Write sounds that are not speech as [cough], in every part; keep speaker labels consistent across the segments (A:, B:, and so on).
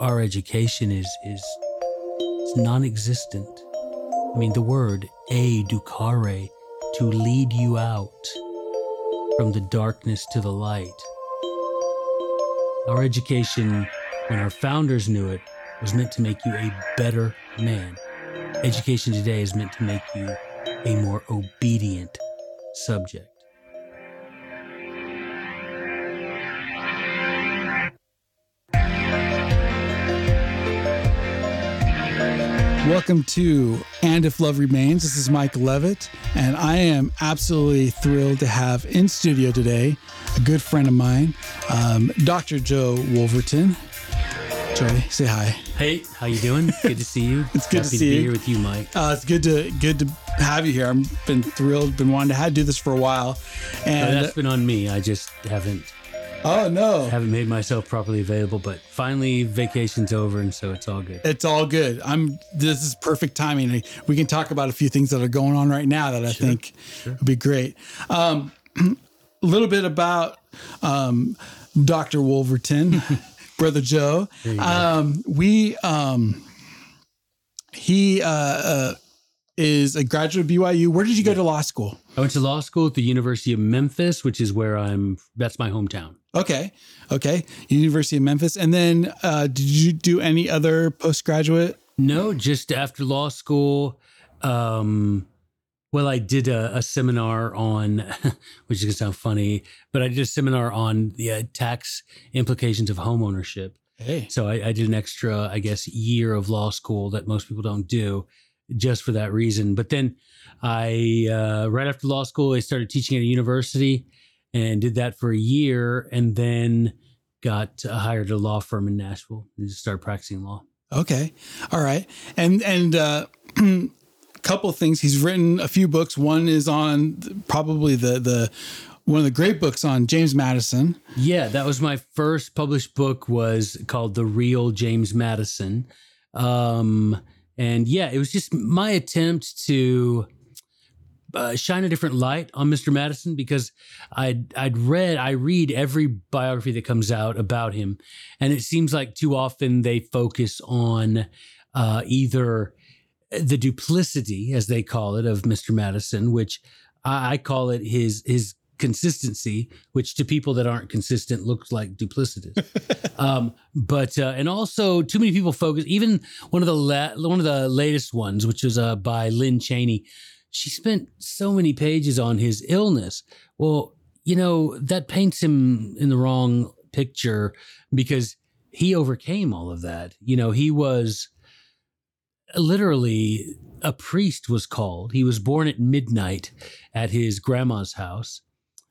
A: our education is is, is non-existent. I mean, the word educare, to lead you out from the darkness to the light. Our education, when our founders knew it, was meant to make you a better man. Education today is meant to make you a more obedient subject.
B: Welcome to And If Love Remains. This is Mike Levitt, and I am absolutely thrilled to have in studio today a good friend of mine, um, Dr. Joe Wolverton. Joey, say hi.
A: Hey, how you doing? [laughs] Good to see you.
B: It's good
A: Happy
B: to see
A: be
B: you.
A: here with you, Mike.
B: Uh, it's good to good to have you here. I've been thrilled, been wanting to have, do this for a while, and
A: that's been on me. I just haven't
B: oh no, I
A: haven't made myself properly available. But finally, vacation's over, and so it's all good.
B: It's all good. I'm. This is perfect timing. We can talk about a few things that are going on right now that I think would be great. Um, a [clears throat] little bit about um, Dr. Wolverton, [laughs] brother Joe. Um, we um, he uh, uh, is a graduate of BYU. Where did you go to law school?
A: I went to law school at the University of Memphis, which is where I'm. That's my hometown.
B: Okay, okay, University of Memphis. And then uh, did you do any other postgraduate?
A: No, just after law school. Um, well, I did a, a seminar on, [laughs] which is gonna sound funny, but I did a seminar on the uh, tax implications of home ownership.
B: Hey,
A: So I, I did an extra, I guess, year of law school that most people don't do, just for that reason. But then I, uh, right after law school, I started teaching at a university, and did that for a year, and then got uh, hired at a law firm in Nashville and just started practicing law.
B: Okay. All right. And and uh [clears throat] couple of things he's written a few books. One is on probably the the one of the great books on James Madison.
A: Yeah, that was my first published book was called The Real James Madison. Um and yeah, it was just my attempt to uh, shine a different light on Mr. Madison because I'd I'd read I read every biography that comes out about him, and it seems like too often they focus on uh, either the duplicity, as they call it, of Mr. Madison, which I, I call it his his consistency, which to people that aren't consistent looks like duplicitous. [laughs] um, but uh, and also too many people focus. Even one of the la- one of the latest ones, which was uh, by Lynne Cheney, she spent so many pages on his illness. Well, you know that paints him in the wrong picture because he overcame all of that. You know, he was literally a priest was called. He was born at midnight at his grandma's house.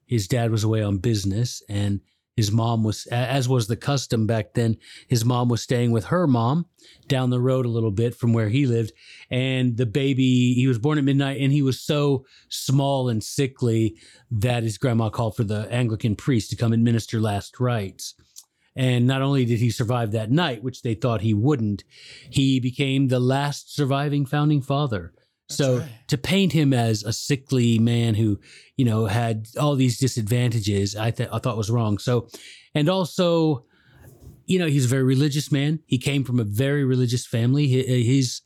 A: His dad was away on business and his mom was as was the custom back then his mom was staying with her mom down the road a little bit from where he lived. And the baby he was born at midnight and he was so small and sickly that his grandma called for the anglican priest to come administer last rites. And not only did he survive that night which they thought he wouldn't he became the last surviving founding father so
B: right.
A: to paint him as a sickly man who you know had all these disadvantages i, th- I thought was wrong. So and also you know he's a very religious man. He came from a very religious family. Hi- his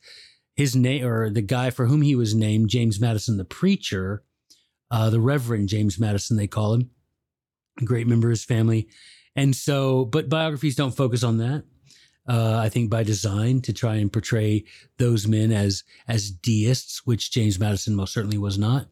A: his name or the guy for whom he was named james madison the preacher uh, the reverend james madison they call him. A great member of his family. And so but biographies don't focus on that uh, I think by design to try and portray those men as as deists, which James Madison most certainly was not.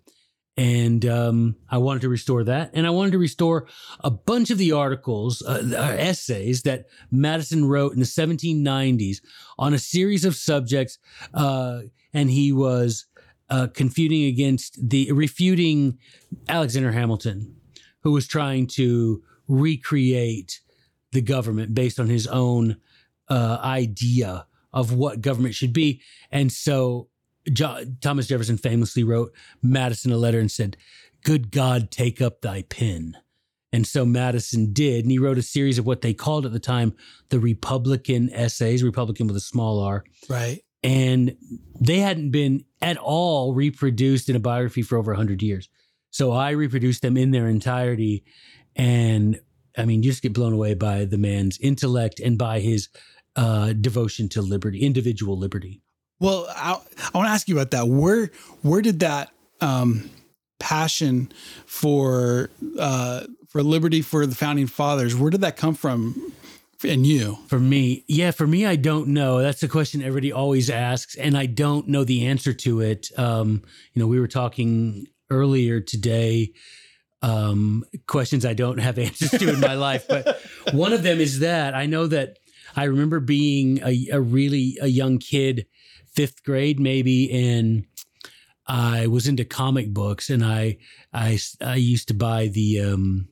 A: And um, I wanted to restore that, and I wanted to restore a bunch of the articles, uh, uh, essays that Madison wrote in the 1790s on a series of subjects, uh, and he was uh, confuting against the refuting Alexander Hamilton, who was trying to recreate the government based on his own uh, idea of what government should be. And so jo- Thomas Jefferson famously wrote Madison a letter and said, Good God, take up thy pen. And so Madison did. And he wrote a series of what they called at the time the Republican essays, Republican with a small r.
B: Right.
A: And they hadn't been at all reproduced in a biography for over 100 years. So I reproduced them in their entirety. And I mean, you just get blown away by the man's intellect and by his uh, devotion to liberty, individual liberty.
B: Well, I, I want to ask you about that. Where where did that um, passion for uh, for liberty for the founding fathers? Where did that come from? In you,
A: for me, yeah, for me, I don't know. That's the question everybody always asks, and I don't know the answer to it. Um, you know, we were talking earlier today um, questions I don't have [laughs] answers to in my life. But one of them is that I know that I remember being a, a really a young kid, fifth grade maybe, and I was into comic books, and I I I used to buy the um,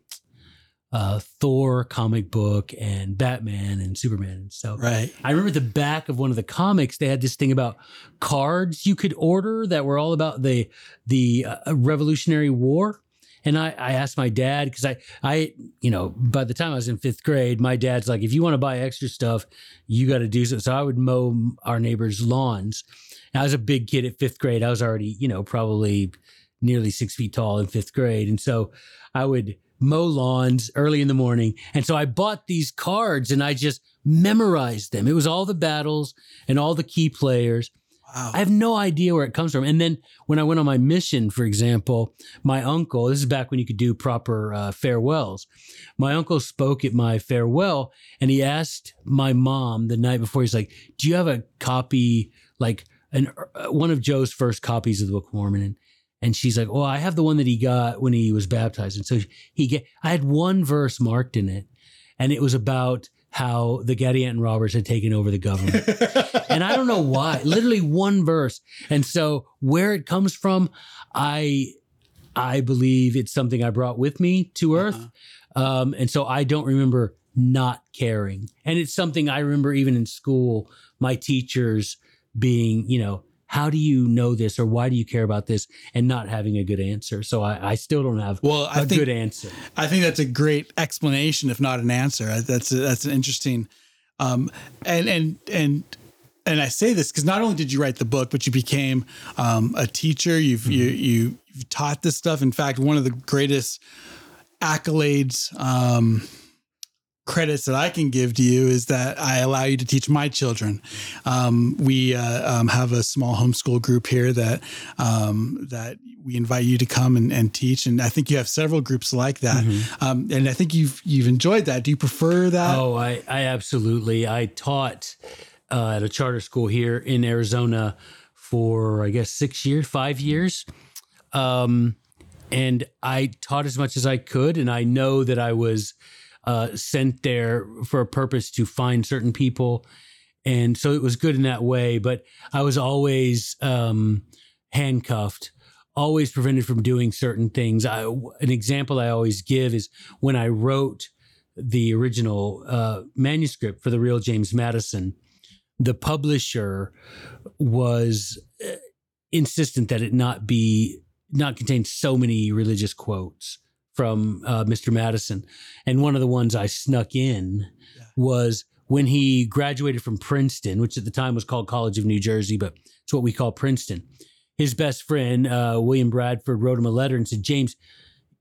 A: uh, Thor comic book and Batman and Superman. And So
B: right.
A: I remember the back of one of the comics. They had this thing about cards you could order that were all about the the uh, Revolutionary War. And I, I asked my dad because I, I, you know, by the time I was in fifth grade, my dad's like, if you want to buy extra stuff, you got to do so. So I would mow our neighbors' lawns. And I was a big kid at fifth grade. I was already, you know, probably nearly six feet tall in fifth grade. And so I would mow lawns early in the morning. And so I bought these cards and I just memorized them. It was all the battles and all the key players. Wow. I have no idea where it comes from. And then when I went on my mission, for example, my uncle, this is back when you could do proper uh, farewells. My uncle spoke at my farewell and he asked my mom the night before, he's like, Do you have a copy, like an, uh, one of Joe's first copies of the Book of Mormon? And, and she's like, Well, I have the one that he got when he was baptized. And so he get, I had one verse marked in it and it was about how the Gadianton robbers had taken over the government. and I don't know why, literally one verse. And so where it comes from, I I believe it's something I brought with me to uh-huh. earth. Uh-huh. Um, and so I don't remember not caring. And it's something I remember even in school, my teachers being, you know, how do you know this or why do you care about this and not having a good answer so i, I still don't have well, a think, good answer
B: i think that's a great explanation if not an answer that's a, that's an interesting um, and and and and I say this because not only did you write the book, but you became um, a teacher. You've mm-hmm. you you you've taught this stuff. In fact, one of the greatest accolades um, credits that I can give to you is that I allow you to teach my children. Um, we uh, um, have a small homeschool group here that um, that we invite you to come and, and, teach, and I think you have several groups like that. Mm-hmm. Um, and I think you've you've enjoyed that. Do you prefer that?
A: Oh, I, I absolutely. I taught uh, at a charter school here in Arizona for I guess six years, five years. Um, and I taught as much as I could, and I know that I was uh, sent there for a purpose to find certain people. And so it was good in that way. But I was always um, handcuffed, always prevented from doing certain things. I, an example I always give is when I wrote the original uh, manuscript for the real James Madison, the publisher was uh, insistent that it not be not contain so many religious quotes from uh, Mr. Madison. And one of the ones I snuck in yeah. was when he graduated from Princeton, which at the time was called College of New Jersey, but it's what we call Princeton. His best friend, uh, William Bradford, wrote him a letter and said, James,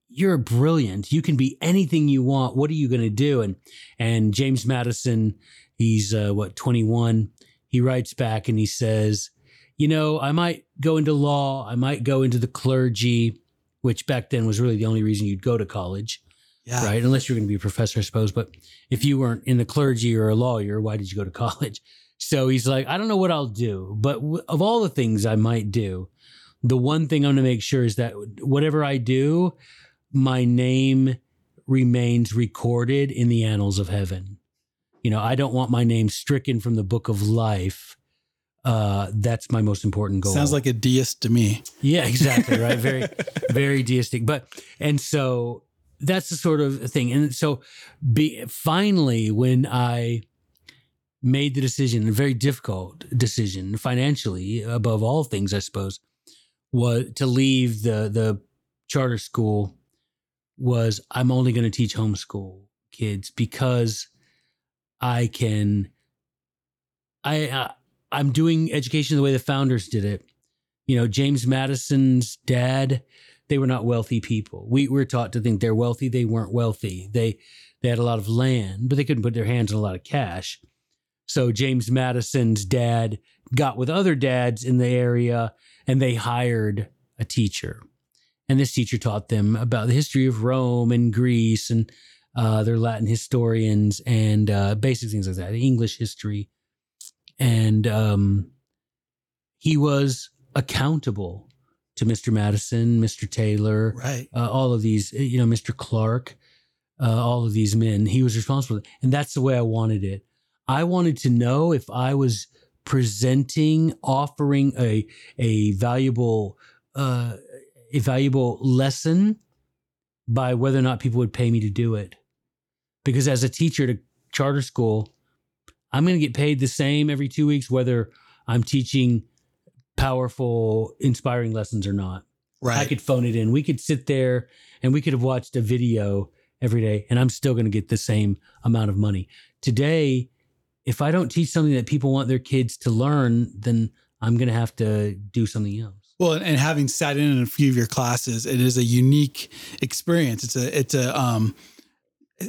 A: you're brilliant. You can be anything you want. What are you going to do? And and James Madison, he's uh, what 21. He writes back and he says, you know, I might go into law. I might go into the clergy which back then was really the only reason you'd go to college. Yeah. Right. Unless you're going to be a professor, I suppose. But if you weren't in the clergy or a lawyer, why did you go to [laughs] college? So he's like, I don't know what I'll do, but w- of all the things I might do, the one thing I'm going to make sure is that whatever I do, my name remains recorded in the annals of heaven. You know, I don't want my name stricken from the book of life uh, that's my most important goal.
B: Sounds like a deist to me.
A: Yeah, exactly. Right. [laughs] very, very deistic. But, and so that's the sort of thing. And so be, finally, when I made the decision, a very difficult decision financially, above all things, I suppose, was to leave the, the charter school was I'm only going to teach homeschool kids because I can, I, uh, I'm doing education the way the founders did it. You know, James Madison's dad, they were not wealthy people. We were taught to think they're wealthy. They weren't wealthy. They they had a lot of land, but they couldn't put their hands on a lot of cash. So James Madison's dad got with other dads in the area and they hired a teacher. And this teacher taught them about the history of Rome and Greece and uh, they're Latin historians and uh, basic things like that, English history. And um, he was accountable to Mr. Madison, Mr. Taylor,
B: Right.
A: uh, all of these, you know, Mr. Clark, uh, all of these men. He was responsible, and that's the way I wanted it. I wanted to know if I was presenting, offering a a valuable uh, a valuable lesson by whether or not people would pay me to do it. Because as a teacher at a charter school, I'm going to get paid the same every two weeks, whether I'm teaching powerful, inspiring lessons or not.
B: Right.
A: I could phone it in. We could sit there and we could have watched a video every day, and I'm still going to get the same amount of money. Today, if I don't teach something that people want their kids to learn, then I'm going to have to do something else.
B: Well, and having sat in in a few of your classes, it is a unique experience. It's a it's a um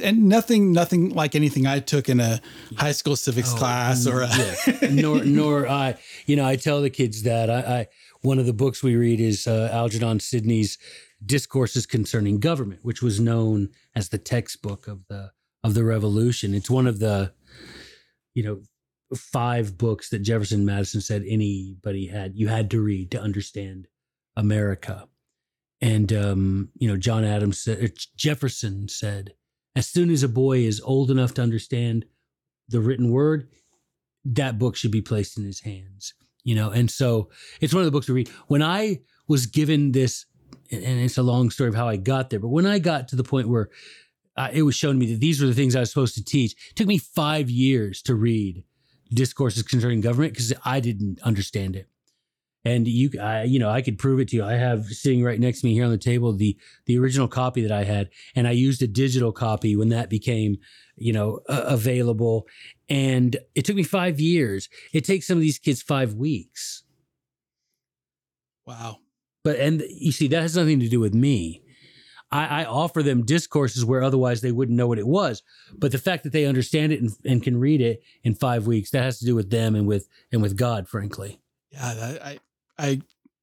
B: and nothing nothing like anything I took in a high school civics
A: Oh,
B: class or a,
A: yeah. nor [laughs] nor I. You know, I tell the kids that I, I one of the books we read is uh, Algernon Sidney's Discourses Concerning Government, which was known as the textbook of the of the Revolution. It's one of the you know five books that Jefferson Madison said anybody had you had to read to understand America. And um, you know, John Adams said, Jefferson said, as soon as a boy is old enough to understand the written word, that book should be placed in his hands. You know, and so it's one of the books to read. When I was given this, and it's a long story of how I got there, but when I got to the point where uh, it was shown to me that these were the things I was supposed to teach, it took me five years to read discourses concerning government because I didn't understand it. And you, I, you know, I could prove it to you. I have sitting right next to me here on the table the the original copy that I had, and I used a digital copy when that became, you know, uh, available. And it took me five years. It takes some of these kids five weeks.
B: wow.
A: But and you see, that has nothing to do with me. I, I offer them discourses where otherwise they wouldn't know what it was. But the fact that they understand it and, and can read it in five weeks, that has to do with them and with and with God, frankly.
B: Yeah, I I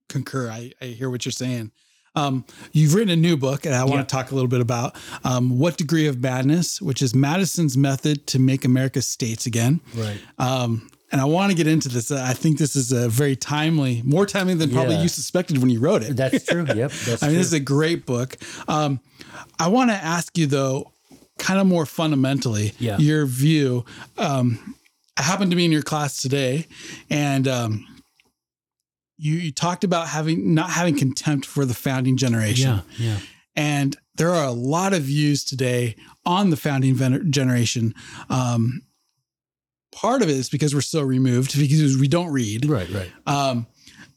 B: concur. I, I hear what you're saying. Um, you've written a new book, and I want
A: Yeah.
B: to talk a little bit about um, what degree of madness, which is Madison's method to make America states again.
A: Right.
B: Um, and I want to get into this. I think this is a very timely, more timely than probably
A: Yeah.
B: you suspected when you wrote it.
A: That's true. Yep. [laughs] That's
B: I mean,
A: true.
B: this is a great book. Um, I want to ask you though, kind of more fundamentally,
A: Yeah.
B: your view. Um, I happened to be in your class today, and um, you, you talked about having not having contempt for the founding generation.
A: yeah. Yeah.
B: And there are a lot of views today on the founding vener- generation. Um, part of it is because we're so removed because we don't read
A: Right. Right.
B: um,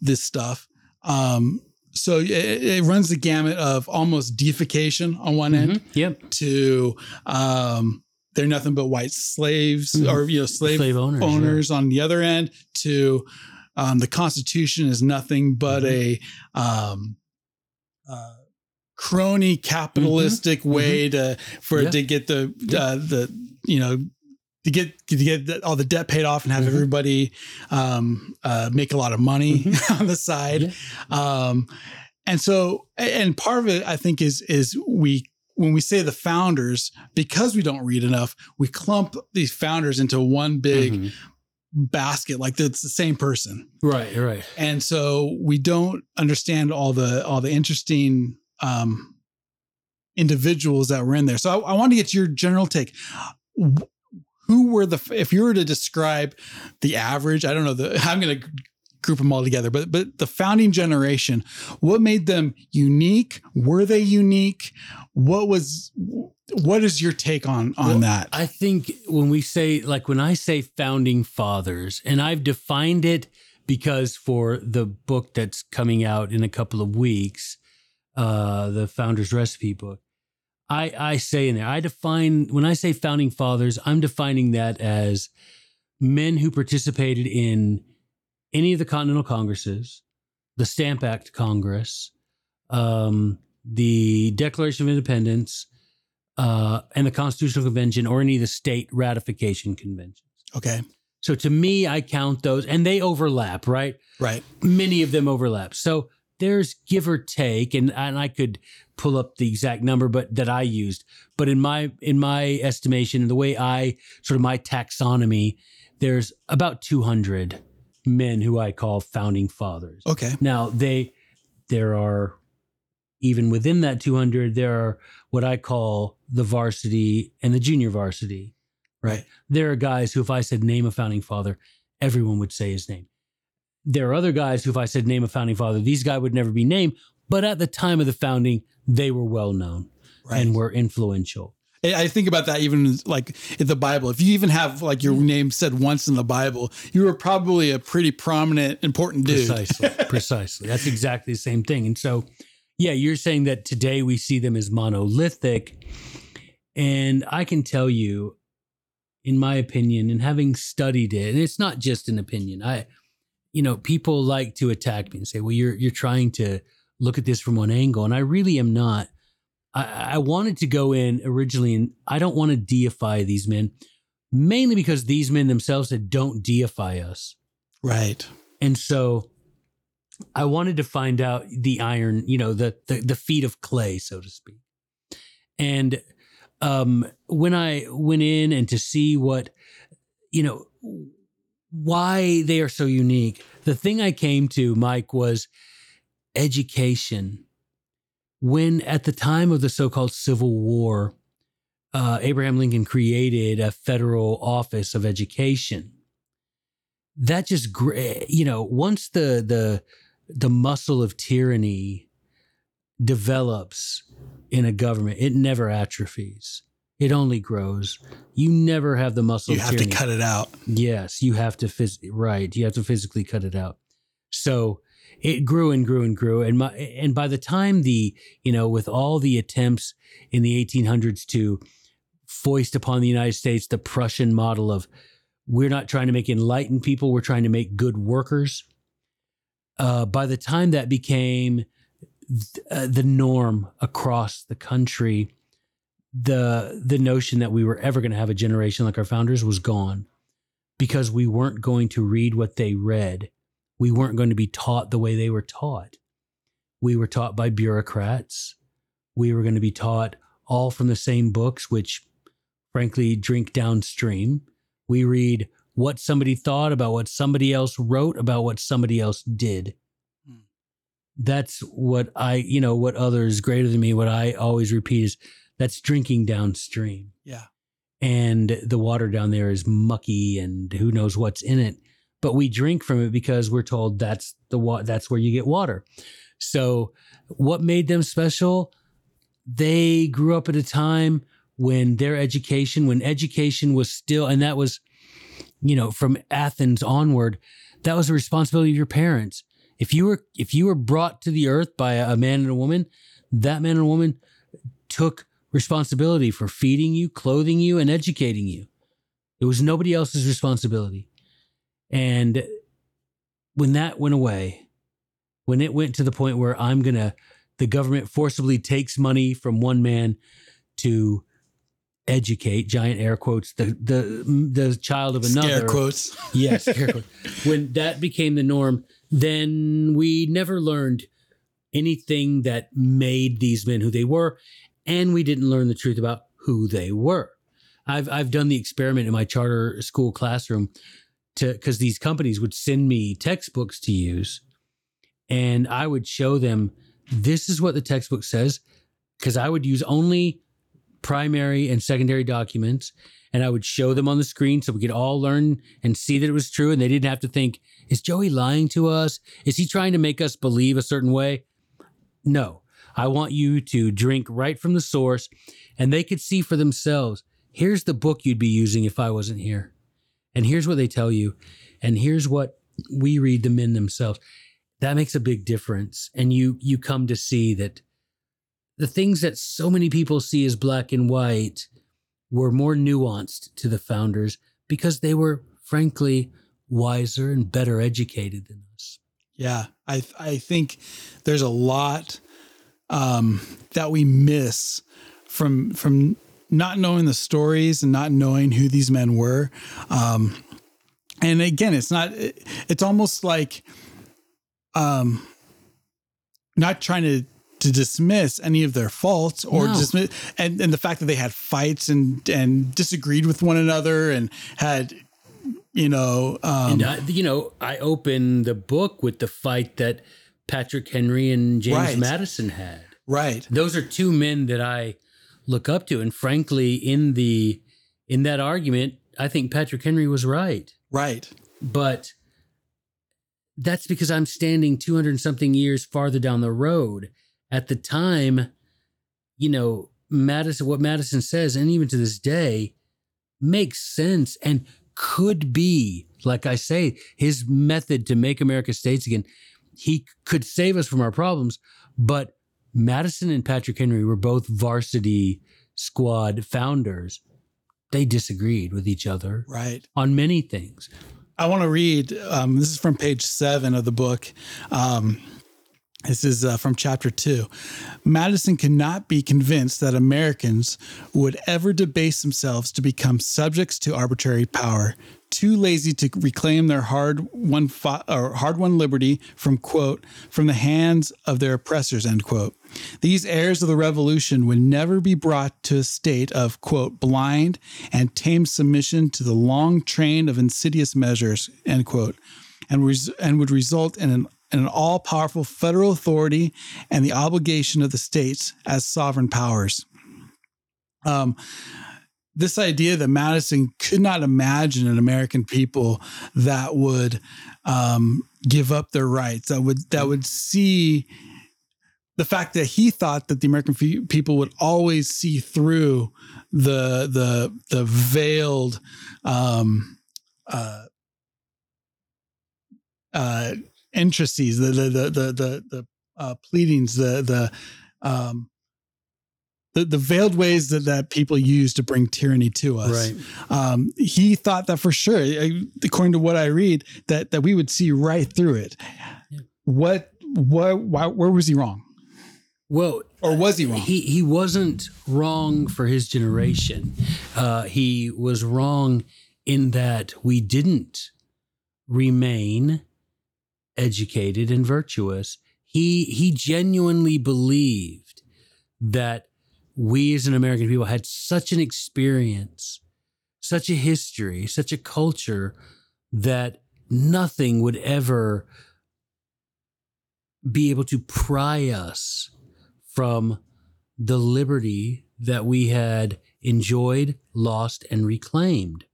B: this stuff. Um, so it, it runs the gamut of almost deification on one end
A: Mhm. Yep.
B: to um, they're nothing but white slaves
A: Mhm.
B: or you know slave,
A: Slave owners. yeah.
B: owners on the other end to um, the Constitution is nothing but
A: Mhm.
B: a um, uh, crony capitalistic way to for
A: Mm-hmm. Yeah.
B: to get the uh, the you know to get to get all the debt paid off and have
A: Mhm.
B: everybody um, uh, make a lot of money [laughs] on the side. Um, and so and part of it I think is is we when we say the founders because we don't read enough we clump these founders into one big
A: Mhm.
B: Basket like it's the same person
A: Right. Right.
B: and so we don't understand all the all the interesting um individuals that were in there so i, I want to get your general take who were the if you were to describe the average i don't know the [laughs] i'm going to group them all together but but the founding generation what made them unique were they unique what was what is your take on on
A: Well,
B: that?
A: I think when we say, like, when I say founding fathers, and I've defined it because for the book that's coming out in a couple of weeks, uh, the Founder's Recipe book, I, I say in there, I define, when I say founding fathers, I'm defining that as men who participated in any of the Continental Congresses, the Stamp Act Congress, um, the Declaration of Independence, uh, and the Constitutional Convention or any of the state ratification conventions.
B: Okay.
A: So to me, I count those, and they overlap, right?
B: Right.
A: Many of them overlap. So there's give or take, and and I could pull up the exact number, but that I used. But in my in my estimation, the way I sort of my taxonomy, there's about 200 men who I call founding fathers.
B: Okay.
A: Now they there are even within that 200 there are what I call the varsity and the junior varsity.
B: Right.
A: There are guys who if I said name a founding father, everyone would say his name. There are other guys who if I said name a founding father, these guys would never be named, but at the time of the founding, they were well known
B: Right.
A: and were influential.
B: I I think about that even like in the Bible. If you even have like your mm. name said once in the Bible, you were probably a pretty prominent, important dude.
A: Precisely. precisely. That's exactly the same thing. And so, yeah, you're saying that today we see them as monolithic. And I can tell you, in my opinion, and having studied it, and it's not just an opinion. I, you know, people like to attack me and say, "Well, you're you're trying to look at this from one angle," and I really am not. I, I wanted to go in originally, and I don't want to deify these men, mainly because these men themselves said, "Don't deify us."
B: Right.
A: And so I wanted to find out the iron, you know, the the, the feet of clay, so to speak. And um, when I went in and to see what, you know, why they are so unique, the thing I came to, Mike, was education. When at the time of the so-called Civil War, uh, Abraham Lincoln created a federal office of education that just gr- you know once the the the muscle of tyranny develops in a government. It never atrophies. It only grows. You never have the muscle
B: You have to cut it out.
A: yes you have to phys- right you have to physically cut it out. So it grew and grew and grew and my and by the time the you know with all the attempts in the 1800s to foist upon the united states the prussian model of we're not trying to make enlightened people we're trying to make good workers uh, by the time that became th- uh, the norm across the country the the notion that we were ever going to have a generation like our founders was gone because we weren't going to read what they read. We weren't going to be taught the way they were taught. We were taught by bureaucrats. We were going to be taught all from the same books which frankly drink downstream. We read what somebody thought about what somebody else wrote about what somebody else did.
B: Hmm.
A: That's what I, you know, what others greater than me, what I always repeat is that's drinking downstream.
B: Yeah.
A: And the water down there is mucky and who knows what's in it. But we drink from it because we're told that's the wa- that's where you get water. So what made them special? They grew up at a time when their education, when education was still, and that was, you know, from Athens onward, that was the responsibility of your parents. If you were if you were brought to the earth by a man and a woman, that man and woman took responsibility for feeding you, clothing you, and educating you. It was nobody else's responsibility. And when that went away, when it went to the point where I'm gonna, the government forcibly takes money from one man to educate giant air quotes the the the child of another
B: Scare quotes.
A: yes air [laughs] quotes. when that became the norm then we never learned anything that made these men who they were and we didn't learn the truth about who they were i've i've done the experiment in my charter school classroom to because these companies would send me textbooks to use and i would show them this is what the textbook says because i would use only primary and secondary documents and I would show them on the screen so we could all learn and see that it was true and they didn't have to think is Joey lying to us? Is he trying to make us believe a certain way? No. I want you to drink right from the source and they could see for themselves here's the book you'd be using if I wasn't here. And here's what they tell you and here's what we read the men themselves. That makes a big difference and you you come to see that the things that so many people see as black and white were more nuanced to the founders because they were frankly wiser and better educated than us.
B: Yeah, I I think there's a lot um, that we miss from from not knowing the stories and not knowing who these men were. Um, and again, it's not, it's almost like, um, not trying to, to dismiss any of their faults or
A: No.
B: dismiss, and, and the fact that they had fights and, and disagreed with one another and had, you know, um,
A: And I, you know, I open the book with the fight that Patrick Henry and James
B: Right.
A: Madison had.
B: right.
A: Those are two men that I look up to, and frankly, in the in that argument, I think Patrick Henry was right.
B: Right.
A: But that's because I'm standing 200 and something years farther down the road. At the time, you know, Madison, what Madison says, and even to this day, makes sense and could be, like I say, his method to make America states again. He could save us from our problems, but Madison and Patrick Henry were both varsity squad founders. They disagreed with each other
B: Right.
A: on many things.
B: I want to read. Um, this is from page seven of the book. Um, this is uh, from chapter two. Madison could not be convinced that Americans would ever debase themselves to become subjects to arbitrary power, too lazy to reclaim their hard-won fo- or hard-won liberty from quote from the hands of their oppressors end quote. These heirs of the revolution would never be brought to a state of quote blind and tame submission to the long train of insidious measures end quote, and res- and would result in an in an all-powerful federal authority and the obligation of the states as sovereign powers. Um, this idea that Madison could not imagine an American people that would um, give up their rights, that would that would see the fact that he thought that the American people would always see through the the the veiled um, uh, uh, intricacies, the the the the the, the uh, pleadings, the the um, the, the veiled ways that, that people use to bring tyranny to us.
A: Right.
B: Um, he thought that for sure, according to what I read, that that we would see right through it.
A: Yeah.
B: What what why, where was he wrong,
A: Well,
B: or was he wrong?
A: he he wasn't wrong for his generation. Uh, he was wrong in that we didn't remain educated and virtuous. He he genuinely believed that we as an American people had such an experience, such a history, such a culture that nothing would ever be able to pry us from the liberty that we had enjoyed, lost, and reclaimed.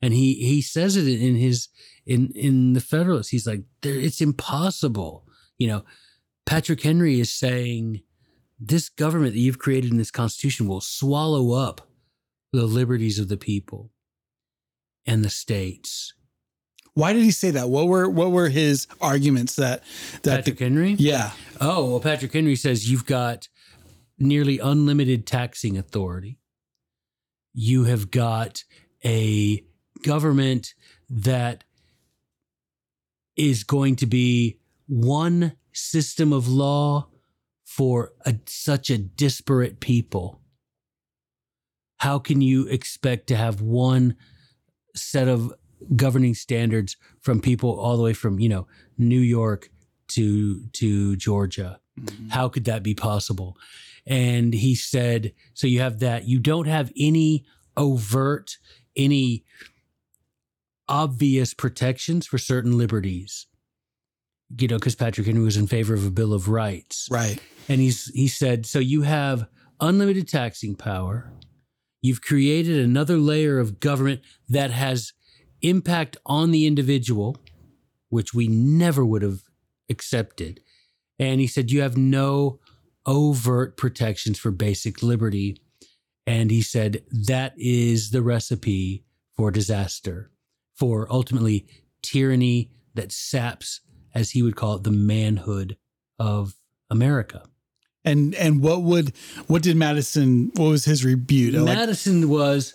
A: And he he says it in his in in the Federalist. He's like, it's impossible. You know, Patrick Henry is saying this government that you've created in this Constitution will swallow up the liberties of the people and the states.
B: Why did he say that? What were what were his arguments that that the,
A: Patrick Henry?
B: yeah
A: Oh, well, Patrick Henry says you've got nearly unlimited taxing authority. You have got a government that is going to be one system of law for a, such a disparate people. How can you expect to have one set of governing standards from people all the way from, you know, New York to to Georgia. Mm-hmm. How could that be possible? And he said, so you have that. You don't have any overt, any obvious protections for certain liberties. You know, because Patrick Henry was in favor of a Bill of Rights.
B: right
A: And he's he said, so you have unlimited taxing power. You've created another layer of government that has impact on the individual, which we never would have accepted. And he said, you have no overt protections for basic liberty. And he said, that is the recipe for disaster, for ultimately tyranny that saps, as he would call it, the manhood of America.
B: and and what would what did Madison what was his rebuke Like,
A: Madison was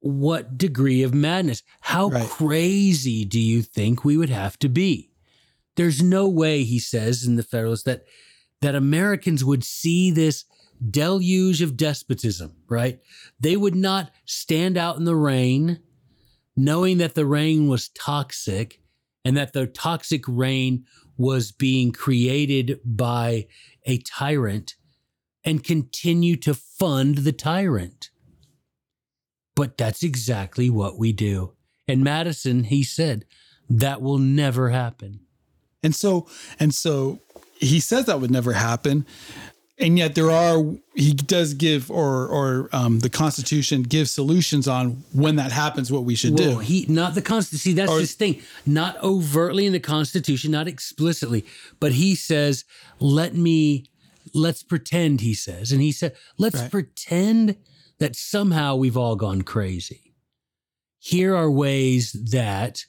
A: what degree of madness? How
B: Right.
A: crazy do you think we would have to be? There's no way, he says in the Federalist, that that Americans would see this deluge of despotism, right? They would not stand out in the rain knowing that the rain was toxic and that the toxic rain was being created by a tyrant and continue to fund the tyrant. But that's exactly what we do. And Madison, he said, that will never happen.
B: And so, and so he says that would never happen. And yet there are, he does give, or, or um, the Constitution gives solutions on when that happens, what we should do.
A: he not the Constitution. See, that's
B: Or-
A: his thing. Not overtly in the Constitution, not explicitly, but he says, "Let me, let's pretend." He says, and he said, "Let's
B: Right.
A: pretend that somehow we've all gone crazy." Here are ways that,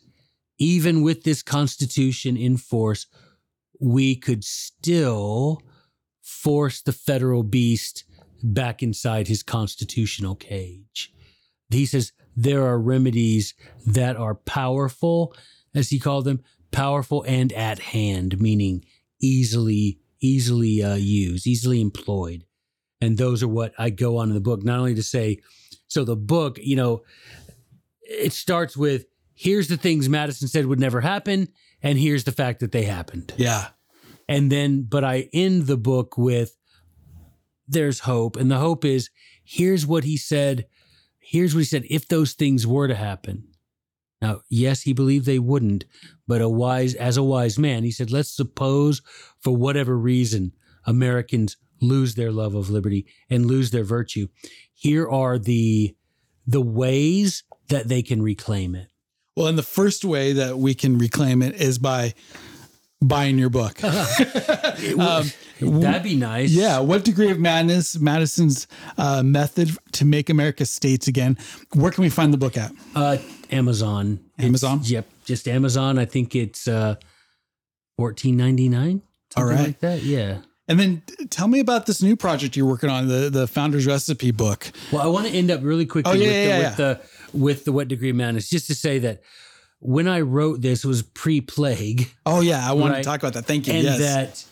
A: even with this Constitution in force, we could still force the federal beast back inside his constitutional cage. He says there are remedies that are powerful, as he called them, powerful and at hand, meaning easily, easily uh, used, easily employed. And those are what I go on in the book, not only to say, so the book, you know, it starts with here's the things Madison said would never happen, and here's the fact that they happened.
B: yeah.
A: And then, but I end the book with there's hope. And the hope is here's what he said. Here's what he said if those things were to happen. Now, yes, he believed they wouldn't, but a wise, as a wise man, he said, let's suppose for whatever reason Americans lose their love of liberty and lose their virtue. Here are the the ways that they can reclaim it.
B: Well, and the first way that we can reclaim it is by buying your book. [laughs] Um,
A: That'd be nice.
B: Yeah. What degree of madness, Madison's uh, method to make America states again? Where can we find the book at?
A: Uh, Amazon. It's-
B: Amazon?
A: yep, just Amazon. I think it's uh, fourteen ninety nine.
B: All right.
A: like that. Yeah.
B: And then tell me about this new project you're working on, the the Founder's Recipe book.
A: Well, I want to end up really quickly
B: Oh, yeah,
A: with,
B: yeah,
A: the,
B: yeah,
A: with the with the what degree of madness, just to say that when I wrote this was pre-plague,
B: Oh yeah, I wanted
A: Right.
B: to talk about that. Thank you.
A: and
B: yes.
A: that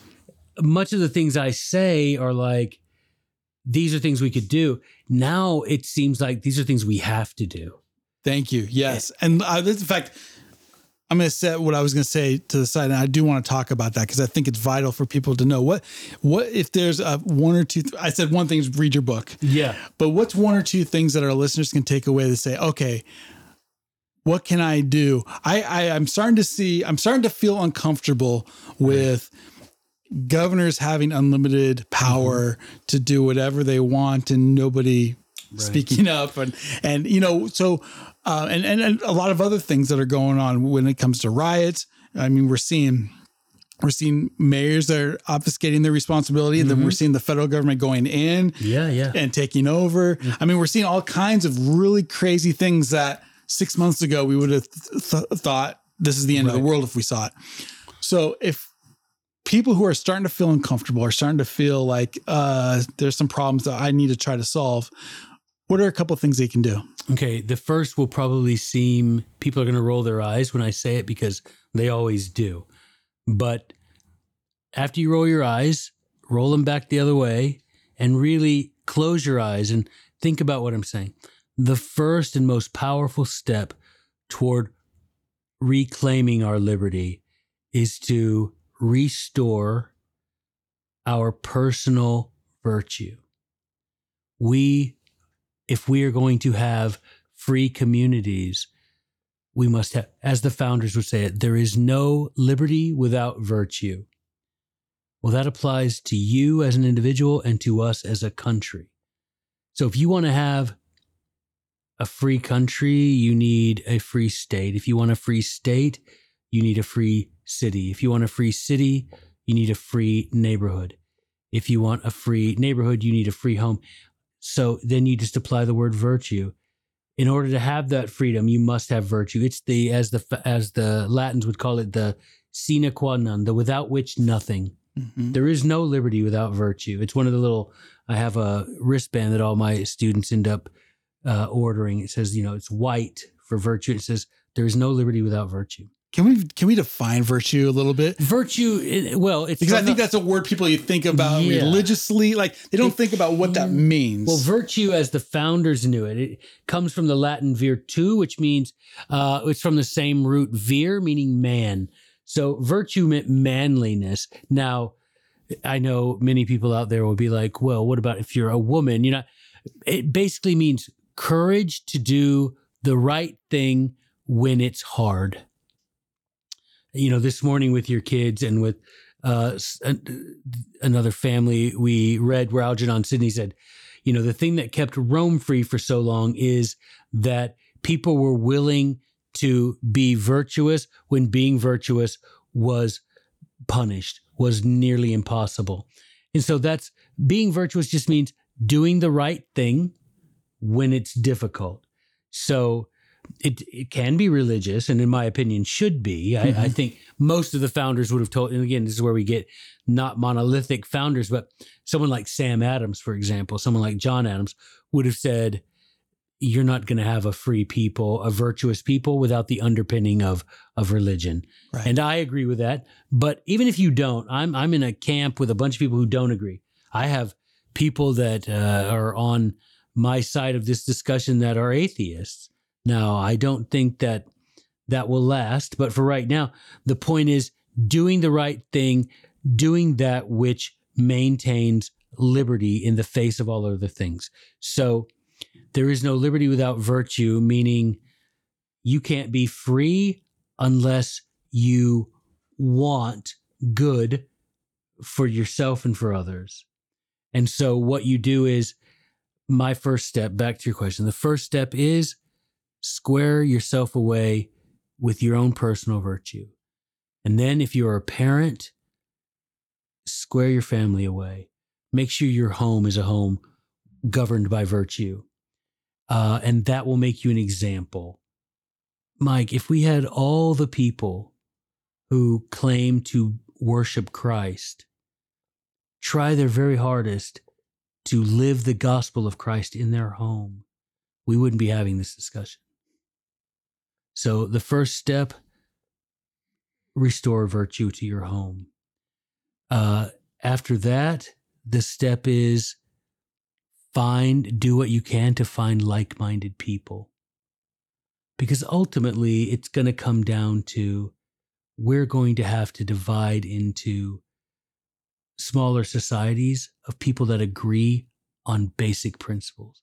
A: much of the things I say are like these are things we could do. Now it seems like these are things we have to do.
B: Thank you. Yes. And uh, this, in fact, I'm going to set what I was going to say to the side, and I do want to talk about that because I think it's vital for people to know what what if there's a one or two. I said one thing is read your book,
A: Yeah.
B: but what's one or two things that our listeners can take away to say, okay, what can I do? I, I I'm starting to see. I'm starting to feel uncomfortable with governors having unlimited mm-hmm. power to do whatever they want and nobody speaking up and and you know so uh, and, and and a lot of other things that are going on when it comes to riots. I mean, we're seeing we're seeing mayors that are obfuscating their responsibility. and Then we're mm-hmm. seeing the federal government going in
A: Yeah. Yeah.
B: and taking over. Mm. I mean, we're seeing all kinds of really crazy things that six months ago we would have th- th- thought this is the end of the world if we saw it. So if people who are starting to feel uncomfortable are starting to feel like uh, there's some problems that I need to try to solve, what are a couple of things they can do?
A: Okay, the first will probably seem people are going to roll their eyes when I say it because they always do. But after you roll your eyes, roll them back the other way and really close your eyes and think about what I'm saying. The first and most powerful step toward reclaiming our liberty is to restore our personal virtue. We if we are going to have free communities, we must have, as the founders would say it, there is no liberty without virtue. Well, that applies to you as an individual and to us as a country. So if you want to have a free country, you need a free state. If you want a free state, you need a free city. If you want a free city, you need a free neighborhood. If you want a free neighborhood, you need a free home. So then you just apply the word virtue. In order to have that freedom, you must have virtue. It's the as the as the Latins would call it the sine qua non, the without which nothing. Mm-hmm. There is no liberty without virtue. It's one of the little. I have a wristband that all my students end up uh, ordering. It says, you know, it's white for virtue. It says there is no liberty without virtue.
B: Can we can we define virtue a little bit?
A: Virtue, well, it's
B: Because I think that's a word people you think about
A: Yeah.
B: religiously. Like they don't
A: It-
B: think about what that means.
A: Well, virtue, as the founders knew it, it comes from the Latin virtu, which means uh, it's from the same root vir, meaning man. So virtue meant manliness. Now, I know many people out there will be like, "Well, what about if you're a woman?" You know, it basically means courage to do the right thing when it's hard. You know, this morning with your kids and with uh, another family, we read where Algernon Sidney said, you know, the thing that kept Rome free for so long is that people were willing to be virtuous when being virtuous was punished, was nearly impossible. And so that's being virtuous just means doing the right thing when it's difficult. So it, it can be religious, and in my opinion, should be. I, I
B: Mhm.
A: think most of the founders would have told, and again, this is where we get not monolithic founders, but someone like Sam Adams, for example, someone like John Adams would have said, You're not going to have a free people, a virtuous people without the underpinning of, of religion.
B: Right.
A: And I agree with that. But even if you don't, I'm, I'm in a camp with a bunch of people who don't agree. I have people that uh, are on my side of this discussion that are atheists. Now, I don't think that that will last, but for right now, the point is doing the right thing, doing that which maintains liberty in the face of all other things. So there is no liberty without virtue, meaning you can't be free unless you want good for yourself and for others. And so what you do is my first step, back to your question. The first step is square yourself away with your own personal virtue. And then if you're a parent, square your family away. Make sure your home is a home governed by virtue. Uh, and that will make you an example. Mike, if we had all the people who claim to worship Christ try their very hardest to live the gospel of Christ in their home, we wouldn't be having this discussion. So, the first step restore virtue to your home. Uh, after that, the step is find, do what you can to find like minded people. Because ultimately, it's going to come down to we're going to have to divide into smaller societies of people that agree on basic principles.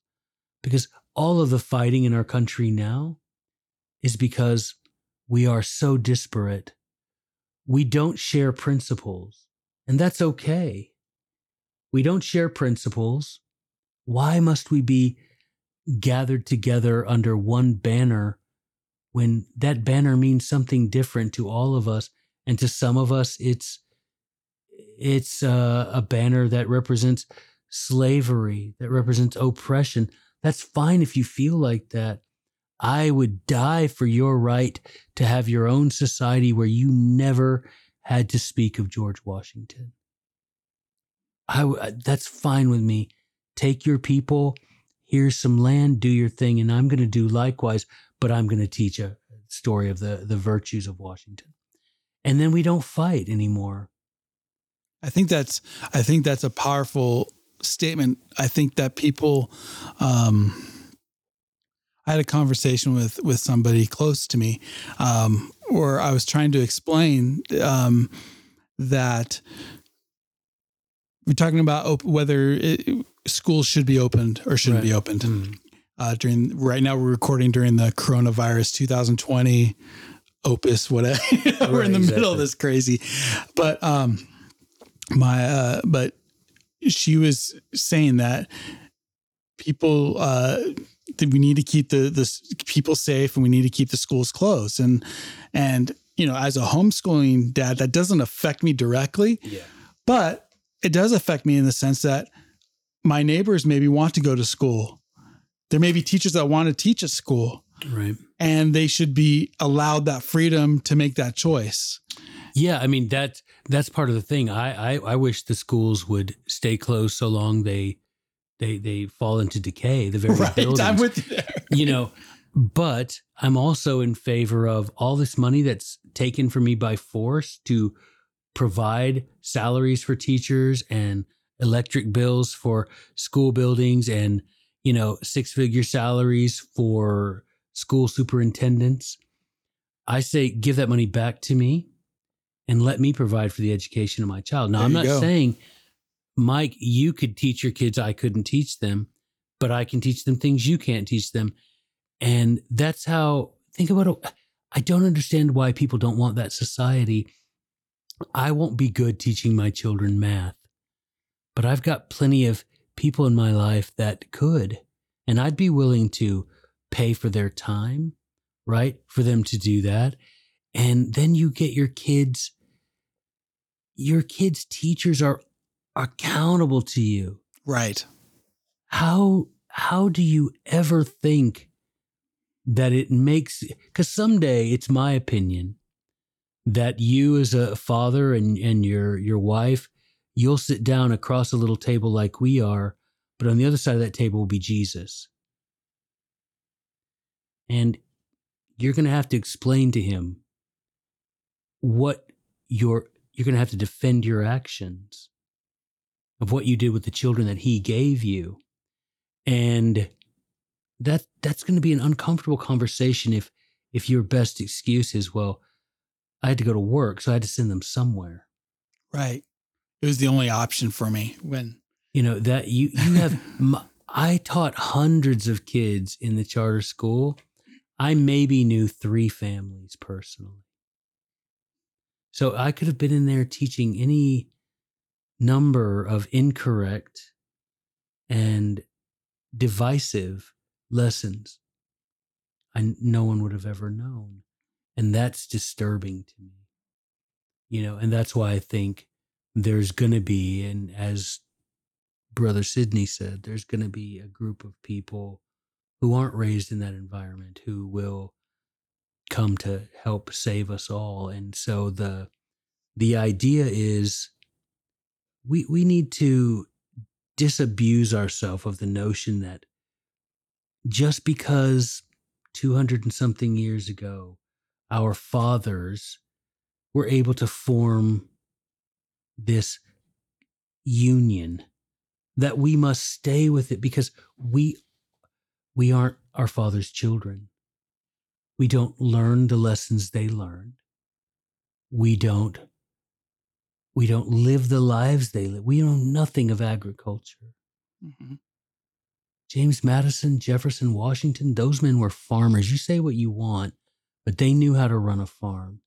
A: Because all of the fighting in our country now is because we are so disparate. We don't share principles, and that's okay. We don't share principles. Why must we be gathered together under one banner when that banner means something different to all of us and to some of us it's it's uh, a banner that represents slavery that represents oppression. That's fine if you feel like that. I would die for your right to have your own society where you never had to speak of george washington. I w- that's fine with me. Take your people. Here's some land. Do your thing. And i'm going to do likewise but i'm going to teach a story of the the virtues of washington. And then we don't fight anymore
B: I think that's I think that's a powerful statement. I think that people um I had a conversation with with somebody close to me um where I was trying to explain um that we're talking about op- whether it, schools should be opened or shouldn't
A: Right.
B: be opened. Uh, during right now, we're recording during the coronavirus 2020 opus, whatever. [laughs] we're in the
A: Right,
B: middle of this crazy, but um, my uh, but she was saying that people uh that we need to keep the the people safe and we need to keep the schools closed and and you know as a homeschooling dad that doesn't affect me directly
A: yeah
B: but it does affect me in the sense that my neighbors maybe want to go to school. There may be teachers that want to teach at school
A: right
B: and they should be allowed that freedom to make that choice.
A: Yeah, I mean that that's part of the thing. I, I I wish the schools would stay closed so long they they they fall into decay. The very [laughs] buildings.
B: I'm with you there.
A: you know, But I'm also in favor of all this money that's taken from me by force to provide salaries for teachers and electric bills for school buildings and you know six figure salaries for school superintendents i say give that money back to me and let me provide for the education of my child now
B: There
A: i'm not
B: go.
A: saying mike you could teach your kids i couldn't teach them but i can teach them things you can't teach them and that's how think about it i don't understand why people don't want that society i won't be good teaching my children math but I've got plenty of people in my life that could, and I'd be willing to pay for their time, right? For them to do that. And then you get your kids, your kids' teachers are accountable to you.
B: Right.
A: How how do you ever think that it makes because someday it's my opinion that you as a father and, and your your wife you'll sit down across a little table like we are, but on the other side of that table will be Jesus. And you're going to have to explain to him what your you're going to have to defend your actions of what you did with the children that he gave you. And that that's going to be an uncomfortable conversation if if your best excuse is well I had to go to work so I had to send them somewhere.
B: Right. It was the only option for me when
A: you know that you you have [laughs] I taught hundreds of kids in the charter school i maybe knew three families personally so i could have been in there teaching any number of incorrect and divisive lessons. And no one would have ever known. And that's disturbing to me. You know and that's why i think there's going to be, and as Brother Sidney said, there's going to be a group of people who aren't raised in that environment who will come to help save us all. And so the the idea is we we need to disabuse ourselves of the notion that just because 200 and something years ago our fathers were able to form this union that we must stay with it because we we aren't our father's children we don't learn the lessons they learned we don't we don't live the lives they live we know nothing of agriculture
B: Mhm.
A: james madison jefferson washington those men were farmers you say what you want but they knew how to run a farm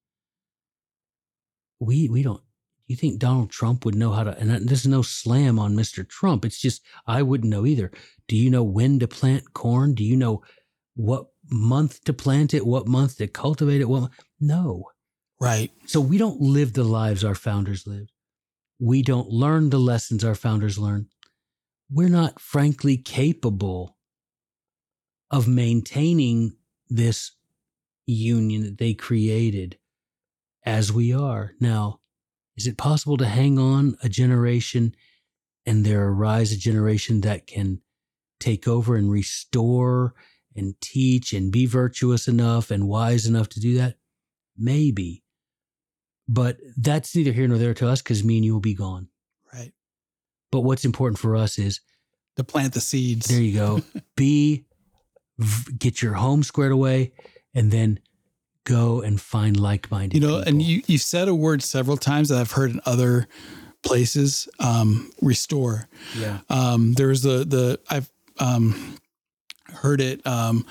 A: we we don't you think Donald Trump would know how to? And there's no slam on Mr. Trump. It's just I wouldn't know either. Do you know when to plant corn? Do you know what month to plant it? What month to cultivate it? What? No.
B: Right.
A: So we don't live the lives our founders lived. We don't learn the lessons our founders learned. We're not, frankly, capable of maintaining this union that they created as we are now. Is it possible to hang on a generation and there arise a generation that can take over and restore and teach and be virtuous enough and wise enough to do that? Maybe. But that's neither here nor there to us because me and you will be gone.
B: Right.
A: But what's important for us is
B: To plant the seeds.
A: there you go. [laughs] be, get your home squared away, and then go and find like-minded.
B: you know, and
A: people.
B: you've said a word several times that I've heard in other places. Um, restore.
A: yeah,
B: Um, there was the the I've um, heard it um,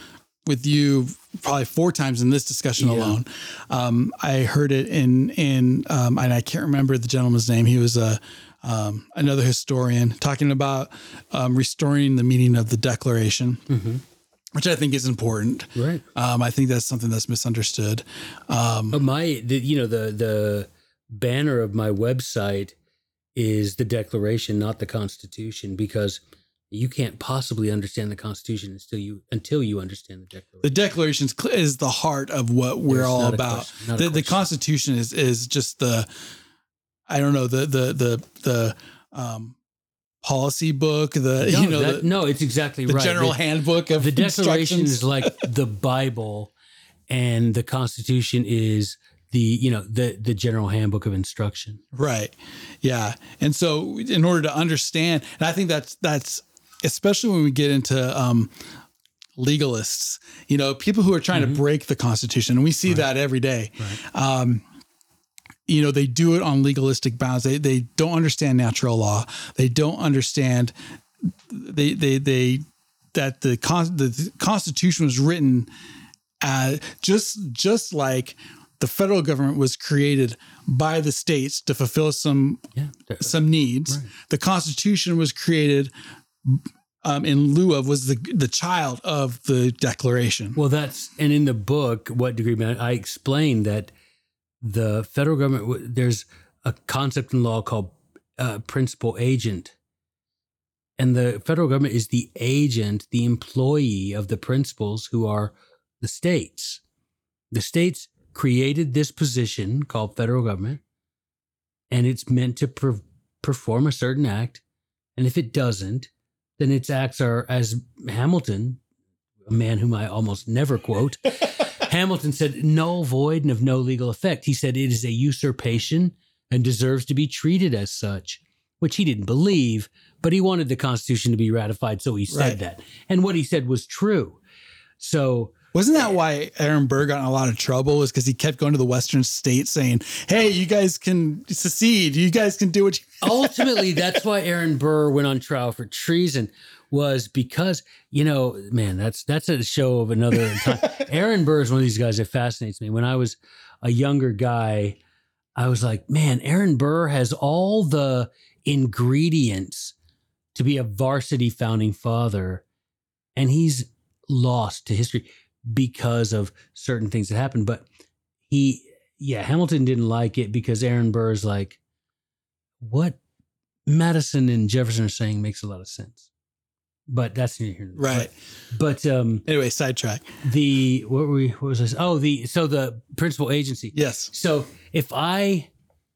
B: with you probably four times in this discussion
A: Yeah.
B: alone. Um, I heard it in in um, and I can't remember the gentleman's name. He was a um, another historian talking about um, restoring the meaning of the Declaration,
A: Mhm.
B: which I think is important.
A: right.
B: Um, I think that's something that's misunderstood. Um,
A: But my, the, you know, the the banner of my website is the Declaration, not the Constitution, because you can't possibly understand the Constitution until you until you understand the Declaration.
B: the Declaration is the heart of what we're
A: There's
B: all about.
A: question-
B: The, the. Constitution is is just the I don't know the the the the um policy book, the
A: No,
B: you know
A: that-
B: the,
A: no, it's exactly
B: the
A: right.
B: general
A: The-
B: handbook of
A: the Declaration is like [laughs] the Bible, and the Constitution is the you know the the general handbook of instruction.
B: Right. Yeah. And so in order to understand, and I think that's that's especially when we get into um legalists, you know, people who are trying
A: Mm-hmm.
B: to break the constitution. And we see that every day. Um you know, they do it on legalistic bounds. They they don't understand natural law. They don't understand they they they that the con- the Constitution was written uh, just just like the federal government was created by the states to fulfill some
A: Yeah,
B: some needs.
A: Right.
B: The Constitution was created um, in lieu of was the the child of the Declaration.
A: Well, that's and in the book, what degree man, I explained that the federal government there's a concept in law called uh, principal agent, and the federal government is the agent, the employee of the principals who are the states. The states created this position called federal government, and it's meant to per- perform a certain act, and if it doesn't, then its acts are as Hamilton a man whom I almost never quote. [laughs] Hamilton said, null, void, and of no legal effect. He said it is a usurpation and deserves to be treated as such, which he didn't believe, but he wanted the Constitution to be ratified, so he said
B: Right.
A: that. And what he said was true. So,
B: Wasn't that why Aaron Burr got in a lot of trouble? Was because he kept going to the Western states saying, "Hey, you guys can secede. You guys can do what you." [laughs]
A: ultimately that's why Aaron Burr went on trial for treason was because you know man that's that's a show of another [laughs] time. Aaron Burr is one of these guys that fascinates me. When I was a younger guy, I was like, man, Aaron Burr has all the ingredients to be a varsity founding father, and he's lost to history because of certain things that happened. But he, yeah, Hamilton didn't like it because Aaron Burr's like, what Madison and Jefferson are saying makes a lot of sense. But that's.
B: Right.
A: But um,
B: Anyway, sidetrack.
A: the what were we? What was this? Oh, the so the principal agency.
B: Yes.
A: So if I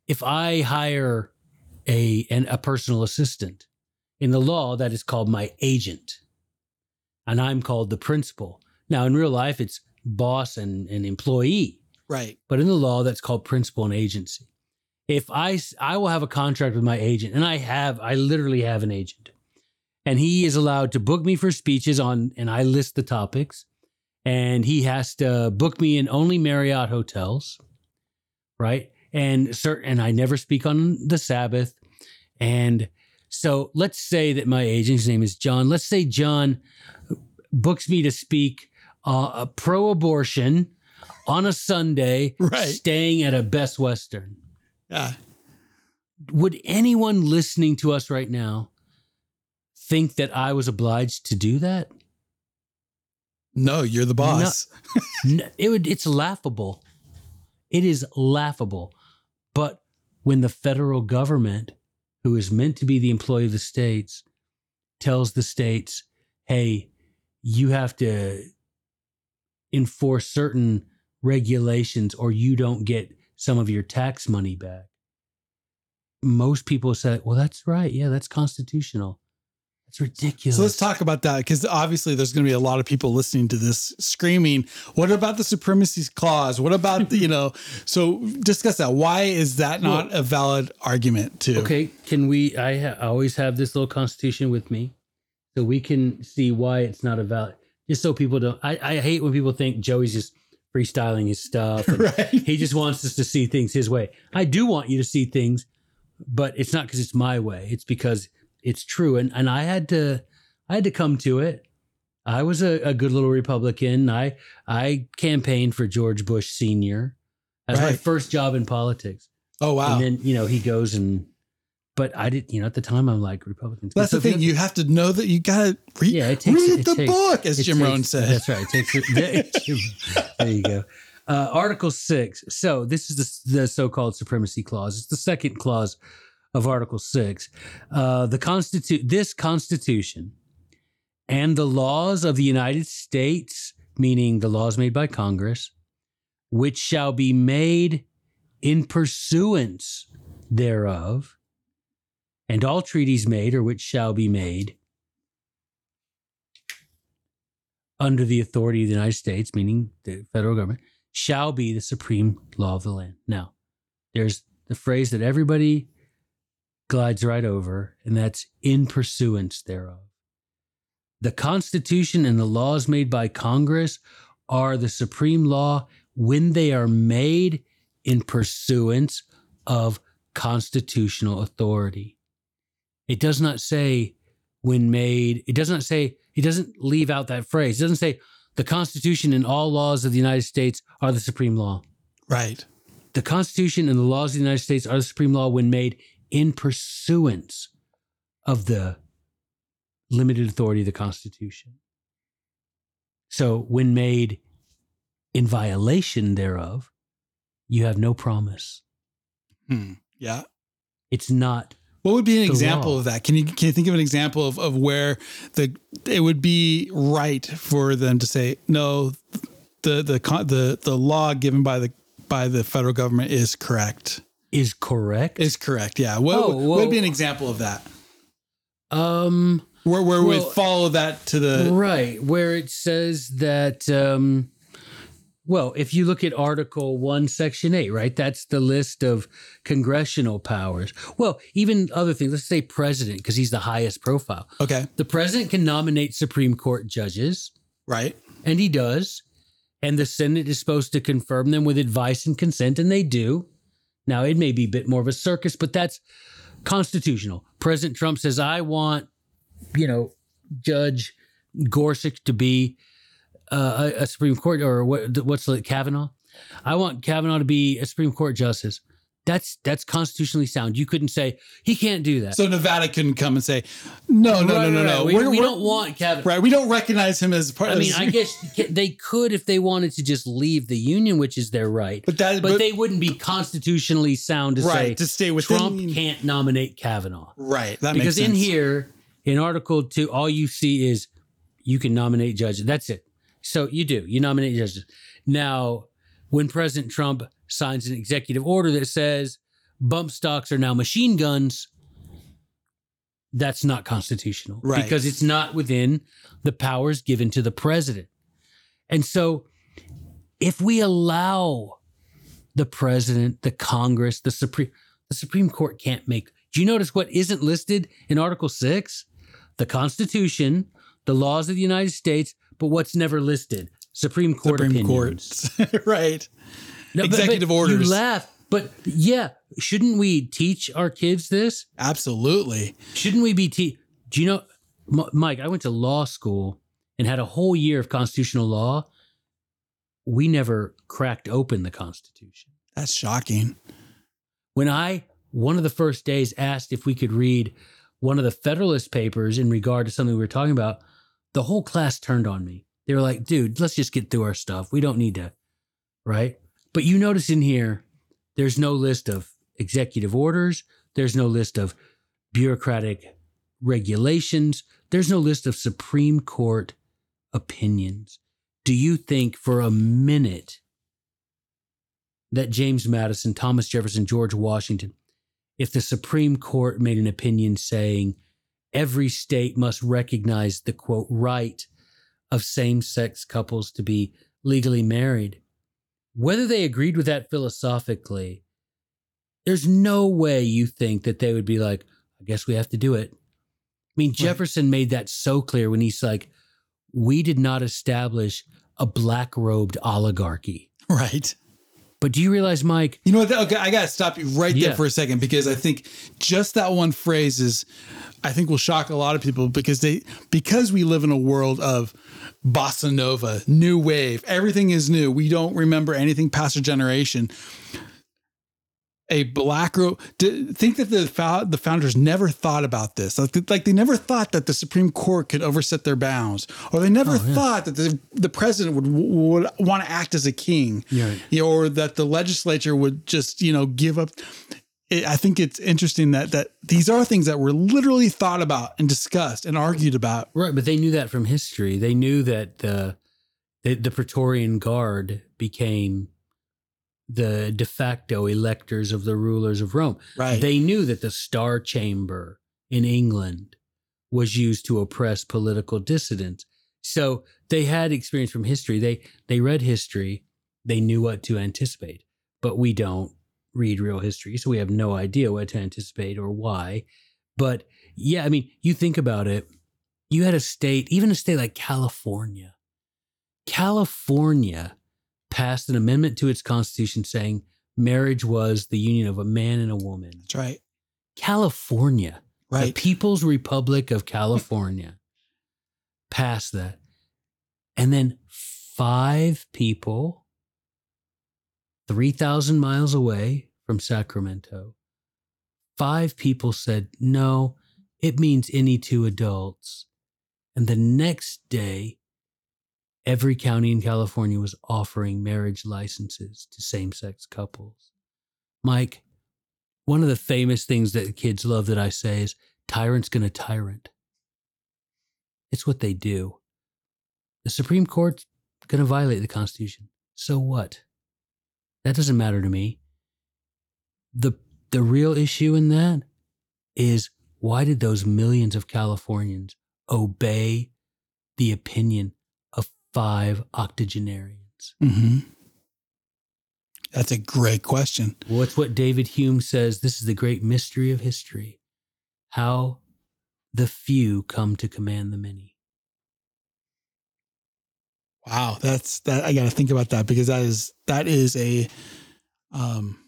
A: if I hire a an, a personal assistant in the law, that is called my agent, and I'm called the principal. Now in real life, it's boss and, and employee,
B: Right.
A: but in the law, that's called principal and agency. If I, I will have a contract with my agent, and I have I literally have an agent, and he is allowed to book me for speeches on, and I list the topics, and he has to book me in only Marriott hotels, right? And certain, and I never speak on the Sabbath, and so let's say that my agent's name is John. Let's say John books me to speak uh, pro-abortion on a Sunday,
B: Right.
A: staying at a Best Western.
B: Yeah.
A: Would anyone listening to us right now think that I was obliged to do that?
B: No, you're the boss. [laughs]
A: N- it would it's laughable it is laughable but when the federal government who is meant to be the employee of the states tells the states hey you have to enforce certain regulations or you don't get some of your tax money back most people say well that's right yeah that's constitutional that's ridiculous
B: So let's talk about that because obviously there's going to be a lot of people listening to this screaming, "What about the supremacy clause? What about the, [laughs] you know?" So discuss that. Why is that not a valid argument? Too.
A: Okay, can we? I, ha- I always have this little constitution with me, so we can see why it's not a valid. Just so people don't. I, I hate when people think Joey's just freestyling his stuff. and [laughs]
B: Right.
A: He just wants us to see things his way. I do want you to see things, but it's not because it's my way. It's because it's true. And and I had to, I had to come to it. I was a, a good little Republican. I I campaigned for George Bush Senior as my first job in politics.
B: Oh wow.
A: And then, you know, he goes and, but I didn't, you know, at the time I'm like, Republicans.
B: That's the
A: So
B: thing. You have to know that you got to read,
A: Yeah, it takes-
B: read
A: it
B: the
A: takes-
B: book, as Jim Rohn said.
A: That's right. It takes, [laughs] there you go. Uh, Article six. So this is the, the so-called supremacy clause. It's the second clause of Article six. Uh, the constitute this Constitution and the laws of the United States, meaning the laws made by Congress, which shall be made in pursuance thereof, and all treaties made or which shall be made under the authority of the United States, meaning the federal government, shall be the supreme law of the land. Now, there's the phrase that everybody glides right over, and that's in pursuance thereof. The Constitution and the laws made by Congress are the supreme law when they are made in pursuance of constitutional authority. It does not say when made, it does not say, it doesn't leave out that phrase. It doesn't say the Constitution and all laws of the United States are the supreme law.
B: Right.
A: The Constitution and the laws of the United States are the supreme law when made in pursuance of the limited authority of the Constitution. So, when made in violation thereof, you have no promise.
B: Hmm. Yeah.
A: It's not
B: What would be an
A: The
B: example
A: law.
B: of that? Can you can you think of an example of, of where the it would be right for them to say no, the the the the law given by the by the federal government is correct.
A: is correct.
B: Is correct. Yeah. What,
A: Oh,
B: what would be an example of that?
A: um
B: Where where we follow that to the
A: right where it says that um well if you look at article 1 section 8 right that's the list of congressional powers. Well even other things let's say president because he's the highest profile.
B: Okay.
A: The president can nominate supreme court judges.
B: Right.
A: And he does. And the senate is supposed to confirm them with advice and consent and they do. Now it may be a bit more of a circus but that's constitutional. President trump says i want you know judge gorsuch to be uh, a, a supreme court or what what's it kavanaugh i want kavanaugh to be a supreme court justice that's that's constitutionally sound you couldn't say he can't do that
B: so Nevada couldn't come and say no no
A: Right,
B: no no
A: right,
B: no
A: right. we,
B: We're-
A: we
B: we're-
A: don't want kavanaugh
B: right we don't recognize him as part
A: I
B: of
A: mean, I [laughs] guess they could if they wanted to just leave the union, which is their right.
B: but that
A: But, they wouldn't be constitutionally sound to say
B: to stay within
A: Trump can't nominate Kavanaugh.
B: right that
A: because in here, in Article 2, all you see is you can nominate judges. That's it. So you do, you nominate judges. Now, when President Trump signs an executive order that says bump stocks are now machine guns, that's not constitutional
B: Right.
A: because it's not within the powers given to the president. And so, if we allow the president, the Congress, the Supreme, the Supreme Court can't make. Do you notice what isn't listed in Article Six? The Constitution, the laws of the United States, but what's never listed? Supreme Court
B: Supreme
A: opinions.
B: Court [laughs] right
A: No, but- but
B: Executive orders.
A: You laugh, but yeah, shouldn't we teach our kids this?
B: absolutely
A: Shouldn't we be te- Do you know, M- Mike? I went to law school and had a whole year of constitutional law. We never cracked open the Constitution.
B: that's shocking
A: When I one of the first days asked if we could read one of the Federalist papers in regard to something we were talking about, the whole class turned on me. They were like, "Dude, let's just get through our stuff. We don't need to." Right? But you notice in here there's no list of executive orders, there's no list of bureaucratic regulations, there's no list of Supreme Court opinions. Do you think for a minute that James Madison, Thomas Jefferson, George Washington, if the Supreme Court made an opinion saying every state must recognize the quote right of same sex couples to be legally married, whether they agreed with that philosophically, there's no way you think that they would be like, I guess we have to do it. I mean, Jefferson made that so clear when he's like, we did not establish a black robed oligarchy. [laughs]
B: right
A: But do you realize, Mike?
B: You know what? Okay, I gotta stop you right there
A: Yeah.
B: for a second because I think just that one phrase is, I think, will shock a lot of people because they because we live in a world of bossa nova, new wave, everything is new. We don't remember anything past a generation. A black robe. Think that the the founders never thought about this. Like, they never thought that the Supreme Court could overset their bounds, or they never oh, thought that the, the president would would want to act as a king
A: Yeah.
B: you know, or that the legislature would just you know give up. It, I think it's interesting that that these are things that were literally thought about and discussed and argued about.
A: Right, but they knew that from history. They knew that the the, the Praetorian Guard became the de facto electors of the rulers of Rome.
B: Right.
A: They knew that the Star Chamber in England was used to oppress political dissidents. So they had experience from history. They they read history. They knew what to anticipate. But we don't read real history, so we have no idea what to anticipate or why. But yeah, I mean, you think about it. You had a state, even a state like California. California passed an amendment to its constitution saying marriage was the union of a man and a woman.
B: That's right.
A: California,
B: right.
A: the People's Republic of California, [laughs] passed that. And then five people, 3,000 miles away from Sacramento, five people said, no, it means any two adults. And the next day, every county in California was offering marriage licenses to same sex couples. Mike, one of the famous things that kids love that I say is tyrant's gonna tyrant. It's what they do. The Supreme Court's gonna violate the Constitution. So what? That doesn't matter to me. The the real issue in that is why did those millions of Californians obey the opinion five octogenarians?
B: hmm That's a great question.
A: Well, it's what David Hume says. This is the great mystery of history how the few come to command the many.
B: Wow, that's that. I got to think about that because that is that is a um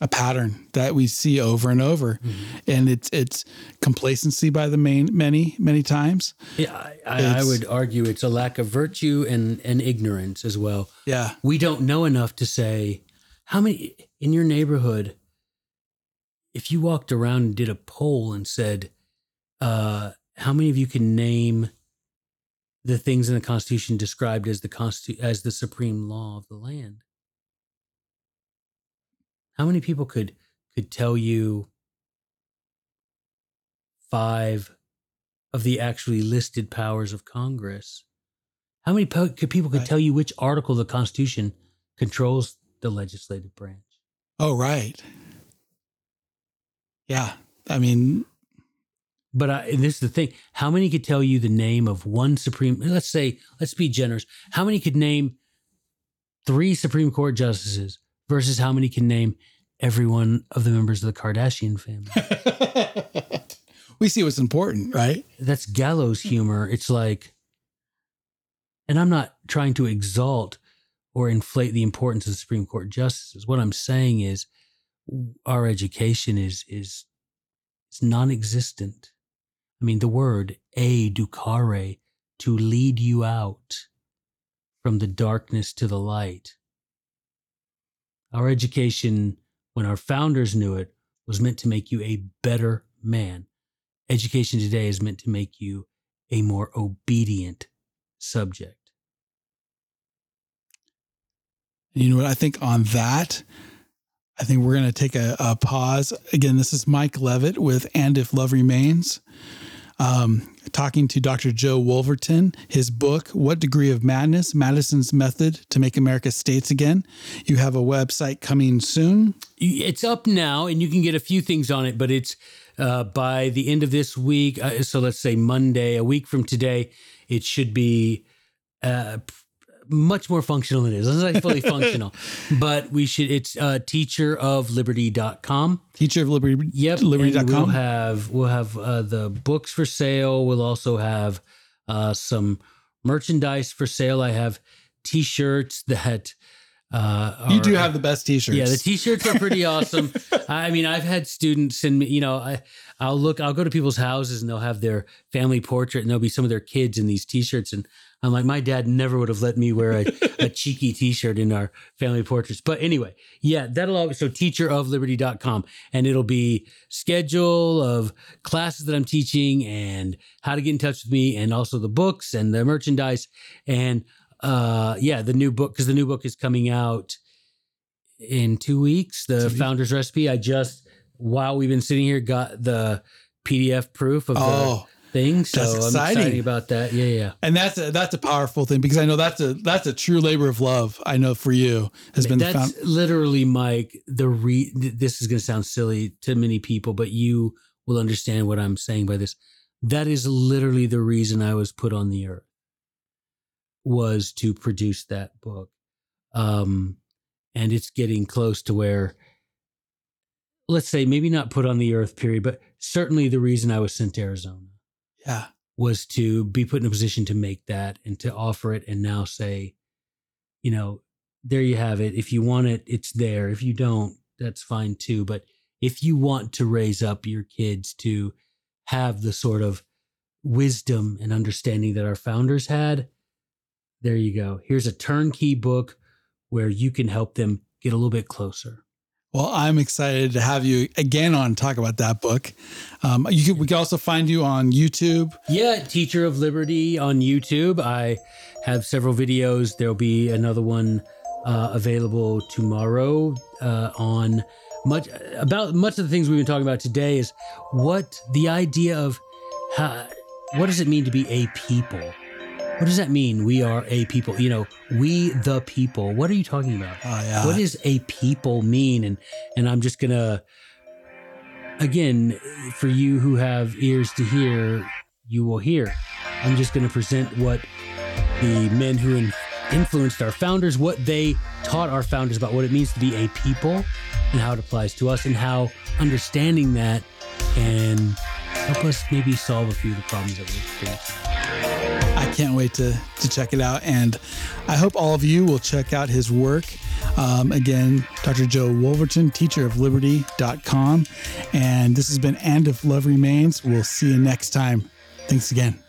B: a pattern that we see over and over, and it's it's complacency by the main many many times.
A: Yeah, I, I, I would argue it's a lack of virtue and, and ignorance as well.
B: Yeah,
A: We don't know enough to say how many in your neighborhood, if you walked around and did a poll and said, uh, how many of you can name the things in the Constitution described as the Constitu- as the supreme law of the land? How many people could could tell you five of the actually listed powers of Congress? How many po- could people could
B: Right.
A: tell you which article of the Constitution controls the legislative branch?
B: Oh, right. Yeah. I mean,
A: But I, this is the thing: how many could tell you the name of one Supreme? Let's say, let's be generous. How many could name three Supreme Court justices versus how many can name every one of the members of the Kardashian family? [laughs]
B: we see what's important, right?
A: That's gallows humor. It's like, and I'm not trying to exalt or inflate the importance of the Supreme Court justices. What I'm saying is, our education is is is non-existent. I mean, the word "a ducare" to lead you out from the darkness to the light. Our education, when our founders knew it, was meant to make you a better man. Education today is meant to make you a more obedient subject.
B: You know what? I think on that, I think we're going to take a, a pause. Again, this is Mike Levitt with And If Love Remains, um, talking to Dr. Joe Wolverton. His book, What Degree of Madness? Madison's Method to Make America States Again. You have a website coming soon.
A: It's up now, and you can get a few things on it, but it's uh, by the end of this week. Uh, so let's say Monday, a week from today, it should be uh, much more functional than it is. Let's fully [laughs] functional, but we should. It's uh, teacherofliberty.com.
B: Teacher of Liberty.
A: Yep.
B: Liberty.com.
A: we'll have we'll have uh, the books for sale. We'll also have uh, some merchandise for sale. I have T-shirts that uh,
B: you
A: are-
B: do have the best t shirts.
A: yeah, the t-shirts are pretty awesome. [laughs] I mean, I've had students send me, you know, I I'll look, I'll go to people's houses and they'll have their family portrait and there'll be some of their kids in these t-shirts. And I'm like, my dad never would have let me wear a, a cheeky t-shirt in our family portraits. But anyway, yeah, that'll always, so teacherofliberty.com and it'll be schedule of classes that I'm teaching and how to get in touch with me and also the books and the merchandise. And uh yeah, the new book, because the new book is coming out in two weeks. The
B: Two weeks.
A: founder's recipe. I just while we've been sitting here got the PDF proof of
B: Oh,
A: thing. So
B: That's
A: I'm
B: exciting.
A: excited about that. Yeah, yeah.
B: And that's a, that's a powerful thing because I know that's a that's a true labor of love. I know for you has been the
A: That's
B: found.
A: literally, Mike. The re. This is going to sound silly to many people, but you will understand what I'm saying by this. That is literally the reason I was put on the earth. Was to produce that book, um, and it's getting close to where. Let's say maybe not put on the earth, period, but certainly the reason I was sent to Arizona
B: Yeah.
A: was to be put in a position to make that and to offer it and now say, you know, there you have it. If you want it, it's there. If you don't, that's fine too. But if you want to raise up your kids to have the sort of wisdom and understanding that our founders had, there you go. Here's a turnkey book where you can help them get a little bit closer.
B: Well, I'm excited to have you again on talk about that book. Um, you can, we can also find you on YouTube.
A: Yeah, Teacher of Liberty on YouTube. I have several videos. There'll be another one uh, available tomorrow uh, on much about much of the things we've been talking about today. Is what the idea of how, what does it mean to be a people? What does that mean? We are a people. You know, we the people. What are you talking about?
B: Oh yeah.
A: what does a people mean and and i'm just gonna again for you who have ears to hear you will hear i'm just gonna present what the men who in, influenced our founders what they taught our founders about what it means to be a people and how it applies to us and how understanding that can help us maybe solve a few of the problems that facing
B: I can't wait to to check it out, and I hope all of you will check out his work. Um, again, Dr. Joe Wolverton, teacher of liberty.com. And this has been And If Love Remains. We'll see you next time. Thanks again.